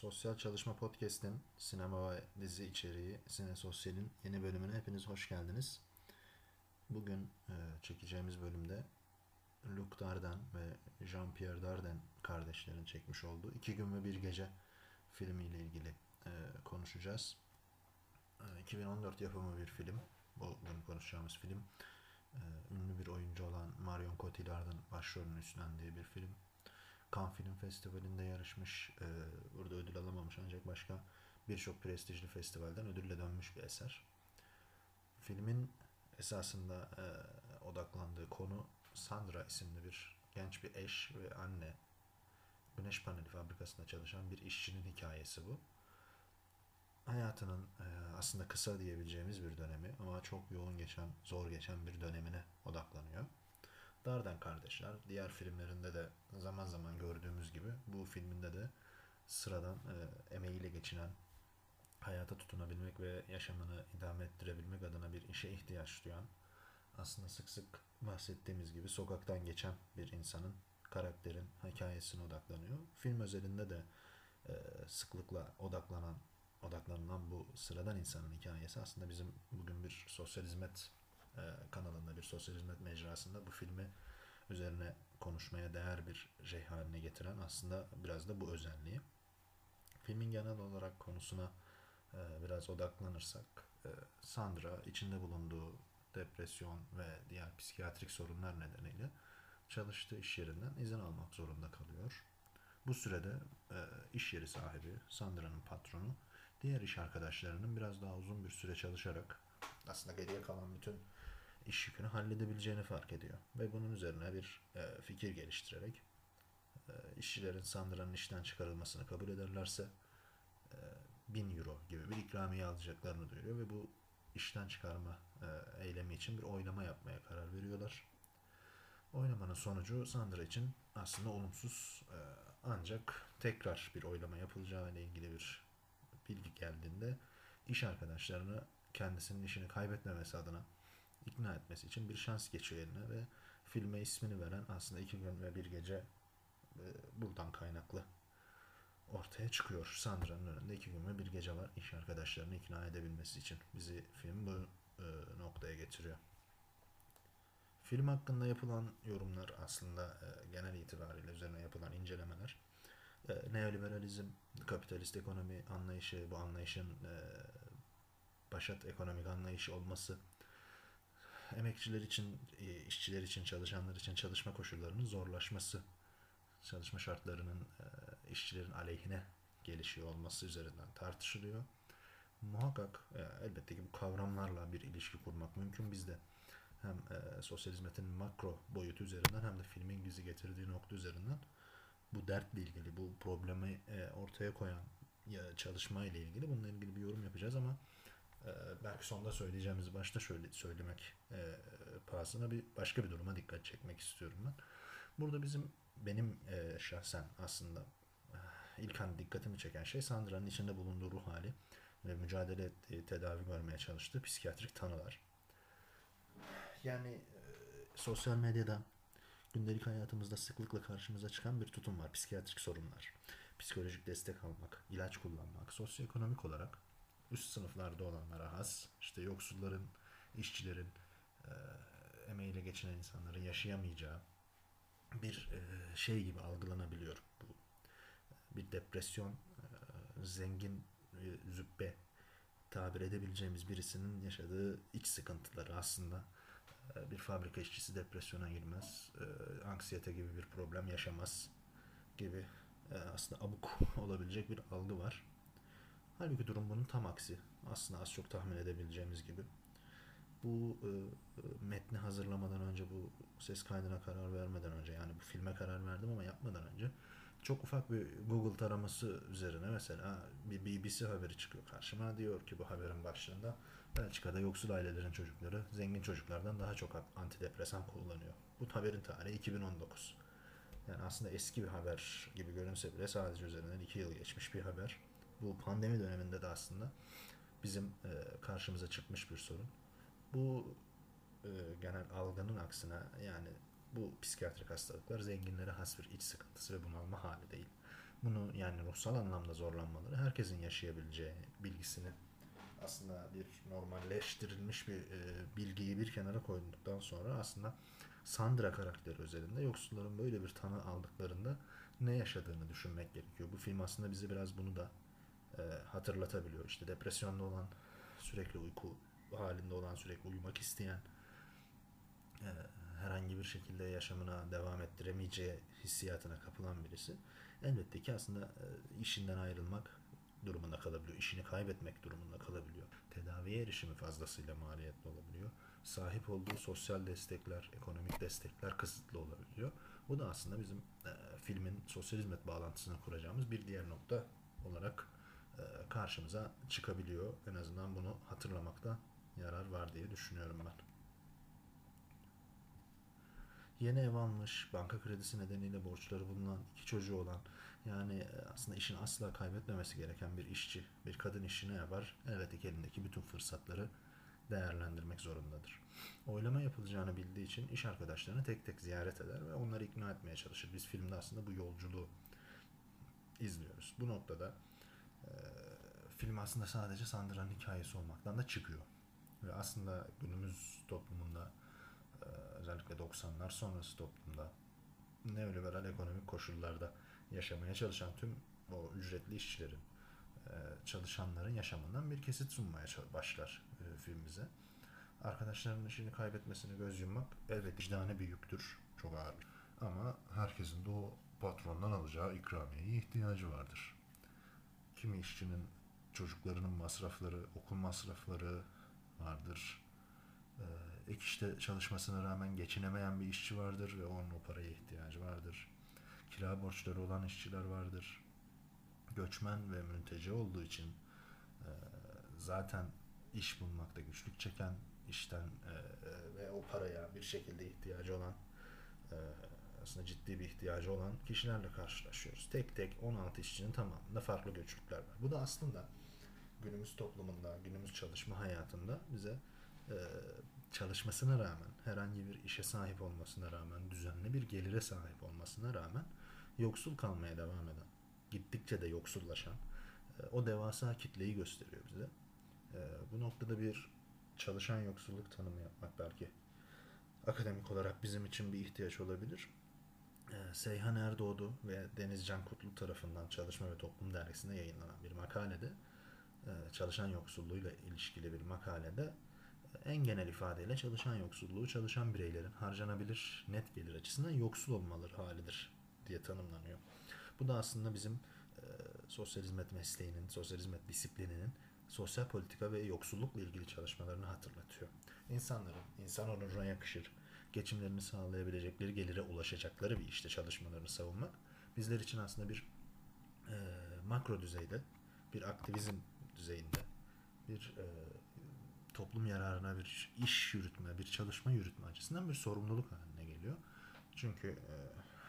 Sosyal Çalışma Podcast'in sinema ve dizi içeriği Sine Sosyal'in yeni bölümüne hepiniz hoş geldiniz. Bugün e, çekeceğimiz bölümde Luc Darden ve Jean-Pierre Darden kardeşlerin çekmiş olduğu İki Gün ve Bir Gece filmiyle ilgili e, konuşacağız. E, 2014 yapımı bir film. Bugün konuşacağımız film. E, ünlü bir oyuncu olan Marion Cotillard'ın başrolünü üstlendiği bir film. Cannes Film Festivali'nde yarışmış. E, burada ödül alamamış ancak başka birçok prestijli festivalden ödülle dönmüş bir eser. Filmin esasında e, odaklandığı konu Sandra isimli bir genç bir eş ve anne. Güneş paneli fabrikasında çalışan bir işçinin hikayesi bu. Hayatının e, aslında kısa diyebileceğimiz bir dönemi ama çok yoğun geçen, zor geçen bir dönemine odaklanıyor. Darden kardeşler diğer filmlerinde de zaman zaman gördüğümüz gibi bu filminde de sıradan e, emeğiyle geçinen hayata tutunabilmek ve yaşamını idame ettirebilmek adına bir işe ihtiyaç duyan aslında sık sık bahsettiğimiz gibi sokaktan geçen bir insanın karakterin hikayesine odaklanıyor. Film özelinde de e, sıklıkla odaklanan odaklanılan bu sıradan insanın hikayesi aslında bizim bugün bir sosyal hizmet e, kanalında bir sosyal hizmet mecrasında bu filmi üzerine konuşmaya değer bir şey haline getiren aslında biraz da bu özelliği. Filmin genel olarak konusuna e, biraz odaklanırsak e, Sandra içinde bulunduğu depresyon ve diğer psikiyatrik sorunlar nedeniyle çalıştığı iş yerinden izin almak zorunda kalıyor. Bu sürede iş yeri sahibi Sandra'nın patronu diğer iş arkadaşlarının biraz daha uzun bir süre çalışarak aslında geriye kalan bütün iş yükünü halledebileceğini fark ediyor. Ve bunun üzerine bir e, fikir geliştirerek e, işçilerin Sandra'nın işten çıkarılmasını kabul ederlerse e, 1000 euro gibi bir ikramiye alacaklarını duyuruyor ve bu işten çıkarma e, eylemi için bir oylama yapmaya karar veriyorlar. Oylamanın sonucu Sandra için aslında olumsuz e, ancak tekrar bir oylama yapılacağı ile ilgili bir bilgi geldiğinde iş arkadaşlarını kendisinin işini kaybetmemesi adına ikna etmesi için bir şans geçiyor eline ve filme ismini veren aslında iki gün ve bir gece e, buradan kaynaklı ortaya çıkıyor. Sandra'nın önünde iki gün ve bir gece var iş arkadaşlarını ikna edebilmesi için. Bizi film bu e, noktaya getiriyor. Film hakkında yapılan yorumlar aslında e, genel itibariyle üzerine yapılan incelemeler e, neoliberalizm, kapitalist ekonomi anlayışı, bu anlayışın e, başat ekonomik anlayışı olması emekçiler için, e, işçiler için, çalışanlar için çalışma koşullarının zorlaşması, çalışma şartlarının e, işçilerin aleyhine gelişiyor olması üzerinden tartışılıyor. Muhakkak e, elbette ki bu kavramlarla bir ilişki kurmak mümkün bizde. Hem sosyal hizmetin makro boyutu üzerinden hem de filmin bizi getirdiği nokta üzerinden bu dertle ilgili, bu problemi ortaya koyan çalışma ile ilgili bununla ilgili bir yorum yapacağız ama ee, belki sonda söyleyeceğimiz başta şöyle söylemek e, pahasına bir başka bir duruma dikkat çekmek istiyorum ben. Burada bizim benim e, şahsen aslında e, ilk an dikkatimi çeken şey Sandra'nın içinde bulunduğu ruh hali ve mücadele ettiği, tedavi görmeye çalıştığı psikiyatrik tanılar. Yani e, sosyal medyada gündelik hayatımızda sıklıkla karşımıza çıkan bir tutum var. Psikiyatrik sorunlar, psikolojik destek almak, ilaç kullanmak, sosyoekonomik olarak üst sınıflarda olanlara has, işte yoksulların, işçilerin, e, emeğiyle geçinen insanların yaşayamayacağı bir e, şey gibi algılanabiliyor bu. Bir depresyon, e, zengin e, züppe tabir edebileceğimiz birisinin yaşadığı iç sıkıntıları aslında e, bir fabrika işçisi depresyona girmez, e, anksiyete gibi bir problem yaşamaz gibi e, aslında abuk olabilecek bir algı var. Halbuki durum bunun tam aksi. Aslında az çok tahmin edebileceğimiz gibi. Bu e, e, metni hazırlamadan önce, bu ses kaydına karar vermeden önce, yani bu filme karar verdim ama yapmadan önce çok ufak bir Google taraması üzerine mesela bir BBC haberi çıkıyor karşıma. Diyor ki bu haberin başlığında Belçika'da yoksul ailelerin çocukları zengin çocuklardan daha çok antidepresan kullanıyor. Bu haberin tarihi 2019. Yani aslında eski bir haber gibi görünse bile sadece üzerinden 2 yıl geçmiş bir haber bu pandemi döneminde de aslında bizim e, karşımıza çıkmış bir sorun. Bu e, genel algının aksine yani bu psikiyatrik hastalıklar zenginlere has bir iç sıkıntısı ve bunalma hali değil. bunu yani ruhsal anlamda zorlanmaları herkesin yaşayabileceği bilgisini aslında bir normalleştirilmiş bir e, bilgiyi bir kenara koyduktan sonra aslında Sandra karakteri özelinde yoksulların böyle bir tanı aldıklarında ne yaşadığını düşünmek gerekiyor. Bu film aslında bize biraz bunu da e, hatırlatabiliyor. İşte depresyonda olan, sürekli uyku halinde olan, sürekli uyumak isteyen, e, herhangi bir şekilde yaşamına devam ettiremeyeceği hissiyatına kapılan birisi elbette ki aslında e, işinden ayrılmak durumunda kalabiliyor. işini kaybetmek durumunda kalabiliyor. Tedaviye erişimi fazlasıyla maliyetli olabiliyor. Sahip olduğu sosyal destekler, ekonomik destekler kısıtlı olabiliyor. Bu da aslında bizim e, filmin sosyal hizmet bağlantısını kuracağımız bir diğer nokta olarak karşımıza çıkabiliyor. En azından bunu hatırlamakta yarar var diye düşünüyorum ben. Yeni ev almış, banka kredisi nedeniyle borçları bulunan, iki çocuğu olan, yani e, aslında işini asla kaybetmemesi gereken bir işçi, bir kadın işini yapar? Elbette ki elindeki bütün fırsatları değerlendirmek zorundadır. Oylama yapılacağını bildiği için iş arkadaşlarını tek tek ziyaret eder ve onları ikna etmeye çalışır. Biz filmde aslında bu yolculuğu izliyoruz. Bu noktada film aslında sadece Sandra'nın hikayesi olmaktan da çıkıyor. Ve aslında günümüz toplumunda e, özellikle 90'lar sonrası toplumda neoliberal ekonomik koşullarda yaşamaya çalışan tüm o ücretli işçilerin, e, çalışanların yaşamından bir kesit sunmaya başlar e, film bize. Arkadaşlarının işini kaybetmesine göz yummak elbette vicdani bir yüktür. Çok ağır. Ama herkesin de o patrondan alacağı ikramiyeye ihtiyacı vardır. Kimi işçinin çocuklarının masrafları, okul masrafları vardır. Ee, ek işte çalışmasına rağmen geçinemeyen bir işçi vardır ve onun o paraya ihtiyacı vardır. Kira borçları olan işçiler vardır. Göçmen ve mülteci olduğu için e, zaten iş bulmakta güçlük çeken işten e, e, ve o paraya bir şekilde ihtiyacı olan aslında ciddi bir ihtiyacı olan kişilerle karşılaşıyoruz. Tek tek 16 işçinin tamamında farklı göçlükler var. Bu da aslında günümüz toplumunda, günümüz çalışma hayatında bize çalışmasına rağmen, herhangi bir işe sahip olmasına rağmen, düzenli bir gelire sahip olmasına rağmen yoksul kalmaya devam eden, gittikçe de yoksullaşan o devasa kitleyi gösteriyor bize. Bu noktada bir çalışan yoksulluk tanımı yapmak belki akademik olarak bizim için bir ihtiyaç olabilir. Seyhan Erdoğdu ve Deniz Can Kutlu tarafından Çalışma ve Toplum Dergisi'nde yayınlanan bir makalede e, çalışan yoksulluğuyla ilişkili bir makalede e, en genel ifadeyle çalışan yoksulluğu çalışan bireylerin harcanabilir net gelir açısından yoksul olmaları halidir diye tanımlanıyor. Bu da aslında bizim e, sosyal hizmet mesleğinin, sosyal hizmet disiplininin sosyal politika ve yoksullukla ilgili çalışmalarını hatırlatıyor. İnsanların insan onuruna yakışır, geçimlerini sağlayabilecekleri gelire ulaşacakları bir işte çalışmalarını savunmak bizler için aslında bir e, makro düzeyde, bir aktivizm düzeyinde, bir e, toplum yararına bir iş yürütme, bir çalışma yürütme açısından bir sorumluluk haline geliyor. Çünkü e,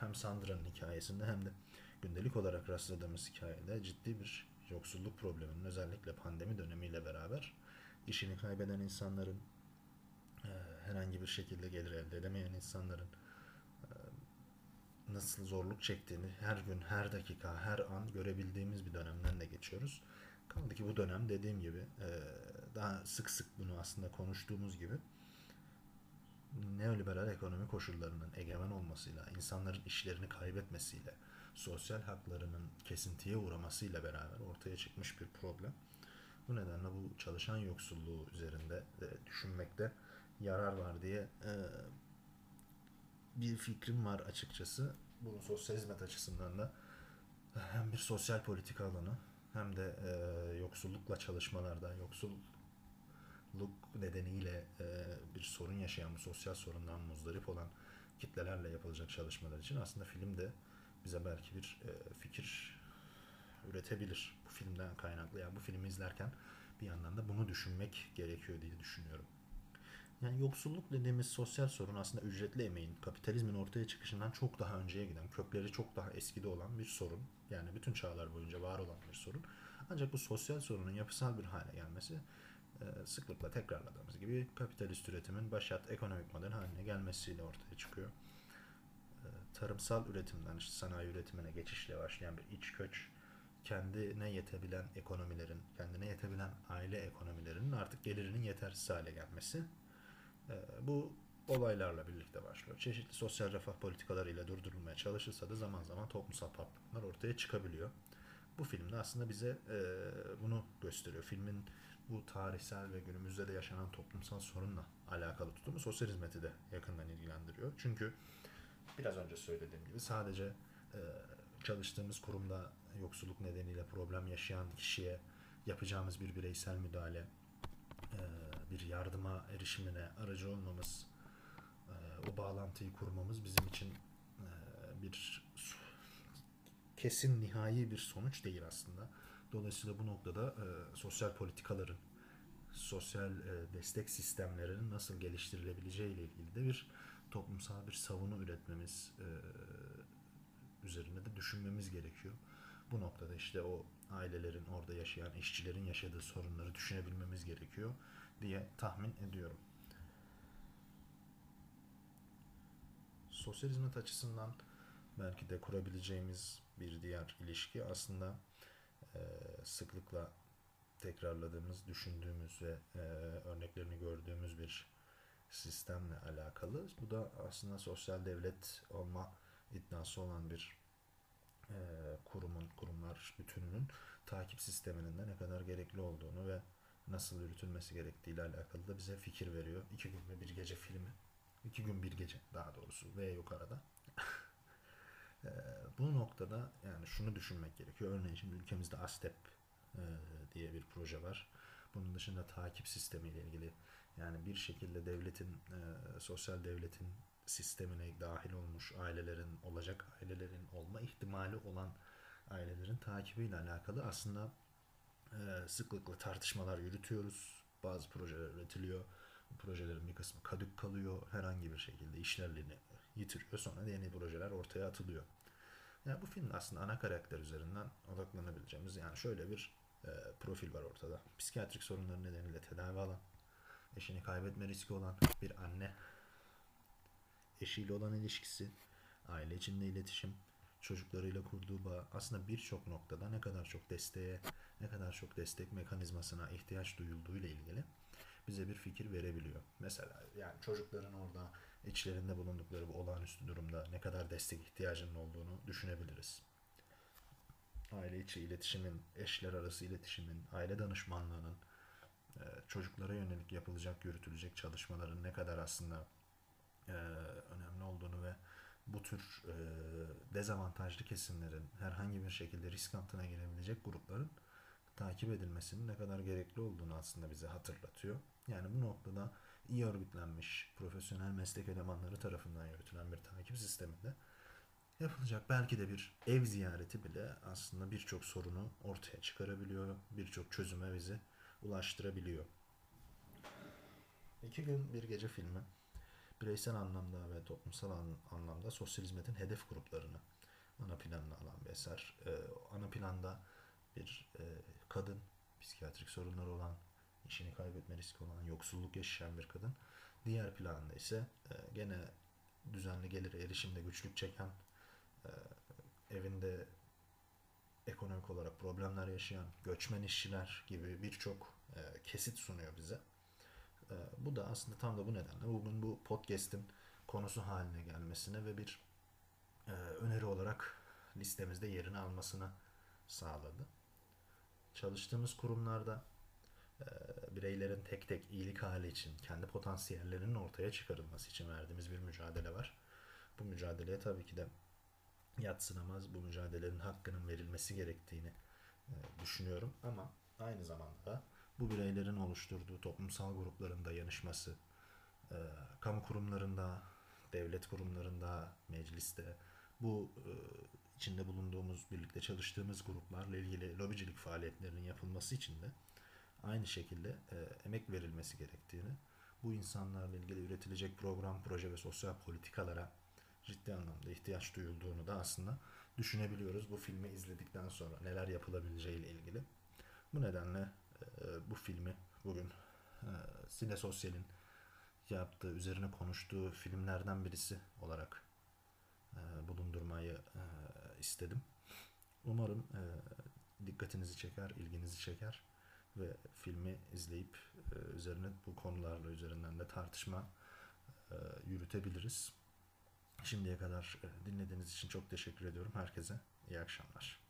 hem Sandra'nın hikayesinde hem de gündelik olarak rastladığımız hikayede ciddi bir yoksulluk probleminin özellikle pandemi dönemiyle beraber işini kaybeden insanların herhangi bir şekilde gelir elde edemeyen insanların nasıl zorluk çektiğini her gün, her dakika, her an görebildiğimiz bir dönemden de geçiyoruz. Kaldı ki bu dönem dediğim gibi daha sık sık bunu aslında konuştuğumuz gibi neoliberal ekonomi koşullarının egemen olmasıyla, insanların işlerini kaybetmesiyle, sosyal haklarının kesintiye uğramasıyla beraber ortaya çıkmış bir problem. Bu nedenle bu çalışan yoksulluğu üzerinde düşünmekte yarar var diye e, bir fikrim var açıkçası. Bunun sosyal hizmet açısından da hem bir sosyal politika alanı hem de e, yoksullukla çalışmalarda, yoksulluk nedeniyle e, bir sorun yaşayan, bu sosyal sorundan muzdarip olan kitlelerle yapılacak çalışmalar için aslında filmde bize belki bir e, fikir üretebilir bu filmden kaynaklı. Yani bu filmi izlerken bir yandan da bunu düşünmek gerekiyor diye düşünüyorum. Yani yoksulluk dediğimiz sosyal sorun aslında ücretli emeğin, kapitalizmin ortaya çıkışından çok daha önceye giden, kökleri çok daha eskide olan bir sorun. Yani bütün çağlar boyunca var olan bir sorun. Ancak bu sosyal sorunun yapısal bir hale gelmesi e, sıklıkla tekrarladığımız gibi kapitalist üretimin başat ekonomik model haline gelmesiyle ortaya çıkıyor tarımsal üretimden işte sanayi üretimine geçişle başlayan bir iç göç kendine yetebilen ekonomilerin, kendine yetebilen aile ekonomilerinin artık gelirinin yetersiz hale gelmesi. E, bu olaylarla birlikte başlıyor. Çeşitli sosyal refah politikalarıyla durdurulmaya çalışılsa da zaman zaman toplumsal patlamalar ortaya çıkabiliyor. Bu filmde aslında bize e, bunu gösteriyor. Filmin bu tarihsel ve günümüzde de yaşanan toplumsal sorunla alakalı tutumu sosyal hizmeti de yakından ilgilendiriyor. Çünkü biraz önce söylediğim gibi sadece e, çalıştığımız kurumda yoksulluk nedeniyle problem yaşayan kişiye yapacağımız bir bireysel müdahale, bir yardıma erişimine aracı olmamız, e, o bağlantıyı kurmamız bizim için e, bir kesin nihai bir sonuç değil aslında. Dolayısıyla bu noktada e, sosyal politikaların, sosyal e, destek sistemlerinin nasıl geliştirilebileceği ile ilgili de bir toplumsal bir savunu üretmemiz e, üzerine de düşünmemiz gerekiyor. Bu noktada işte o ailelerin orada yaşayan işçilerin yaşadığı sorunları düşünebilmemiz gerekiyor diye tahmin ediyorum. Sosyal hizmet açısından belki de kurabileceğimiz bir diğer ilişki aslında e, sıklıkla tekrarladığımız, düşündüğümüz ve e, örneklerini gördüğümüz bir sistemle alakalı. Bu da aslında sosyal devlet olma iddiası olan bir kurumun, kurumlar bütününün takip sisteminin de ne kadar gerekli olduğunu ve nasıl yürütülmesi gerektiği ile alakalı da bize fikir veriyor. İki gün ve bir gece filmi. İki gün bir gece daha doğrusu ve yukarıda. e, bu noktada yani şunu düşünmek gerekiyor. Örneğin şimdi ülkemizde ASTEP diye bir proje var. Bunun dışında takip sistemi ile ilgili yani bir şekilde devletin, sosyal devletin sistemine dahil olmuş ailelerin, olacak ailelerin olma ihtimali olan ailelerin takibiyle alakalı aslında e, sıklıkla tartışmalar yürütüyoruz. Bazı projeler üretiliyor. Bu projelerin bir kısmı kadük kalıyor. Herhangi bir şekilde işlerliğini yitiriyor. Sonra yeni projeler ortaya atılıyor. Yani bu film aslında ana karakter üzerinden odaklanabileceğimiz yani şöyle bir e, profil var ortada. Psikiyatrik sorunları nedeniyle tedavi alan, eşini kaybetme riski olan bir anne, eşiyle olan ilişkisi, aile içinde iletişim, çocuklarıyla kurduğu bağ aslında birçok noktada ne kadar çok desteğe, ne kadar çok destek mekanizmasına ihtiyaç duyulduğu ile ilgili bize bir fikir verebiliyor. Mesela yani çocukların orada içlerinde bulundukları bu olağanüstü durumda ne kadar destek ihtiyacının olduğunu düşünebiliriz. Aile içi iletişimin, eşler arası iletişimin, aile danışmanlığının, e, çocuklara yönelik yapılacak, yürütülecek çalışmaların ne kadar aslında e, önemli olduğunu ve bu tür e, dezavantajlı kesimlerin herhangi bir şekilde risk altına girebilecek grupların takip edilmesinin ne kadar gerekli olduğunu aslında bize hatırlatıyor. Yani bu noktada iyi örgütlenmiş profesyonel meslek elemanları tarafından yürütülen bir takip sisteminde yapılacak belki de bir ev ziyareti bile aslında birçok sorunu ortaya çıkarabiliyor, birçok çözüme bizi ulaştırabiliyor. İki gün bir gece filmi bireysel anlamda ve toplumsal anlamda sosyal hedef gruplarını ana planına alan bir eser. Ee, ana planda bir e, kadın, psikiyatrik sorunları olan, işini kaybetme riski olan, yoksulluk yaşayan bir kadın. Diğer planda ise e, gene düzenli gelire erişimde güçlük çeken, e, evinde ekonomik olarak problemler yaşayan göçmen işçiler gibi birçok e, kesit sunuyor bize. E, bu da aslında tam da bu nedenle bugün bu podcast'in konusu haline gelmesine ve bir e, öneri olarak listemizde yerini almasına sağladı. Çalıştığımız kurumlarda e, bireylerin tek tek iyilik hali için, kendi potansiyellerinin ortaya çıkarılması için verdiğimiz bir mücadele var. Bu mücadeleye tabii ki de yatsınamaz, bu mücadelenin hakkının verilmesi gerektiğini e, düşünüyorum. Ama aynı zamanda bu bireylerin oluşturduğu toplumsal grupların dayanışması, e, kamu kurumlarında, devlet kurumlarında, mecliste, bu e, içinde bulunduğumuz, birlikte çalıştığımız gruplarla ilgili lobicilik faaliyetlerinin yapılması için de aynı şekilde e, emek verilmesi gerektiğini, bu insanlarla ilgili üretilecek program, proje ve sosyal politikalara ciddi anlamda ihtiyaç duyulduğunu da aslında düşünebiliyoruz bu filmi izledikten sonra neler yapılabileceği ile ilgili. Bu nedenle bu filmi bugün e, Sine Sosyal'in yaptığı, üzerine konuştuğu filmlerden birisi olarak e, bulundurmayı e, istedim. Umarım e, dikkatinizi çeker, ilginizi çeker ve filmi izleyip üzerine bu konularla üzerinden de tartışma yürütebiliriz. Şimdiye kadar dinlediğiniz için çok teşekkür ediyorum herkese. İyi akşamlar.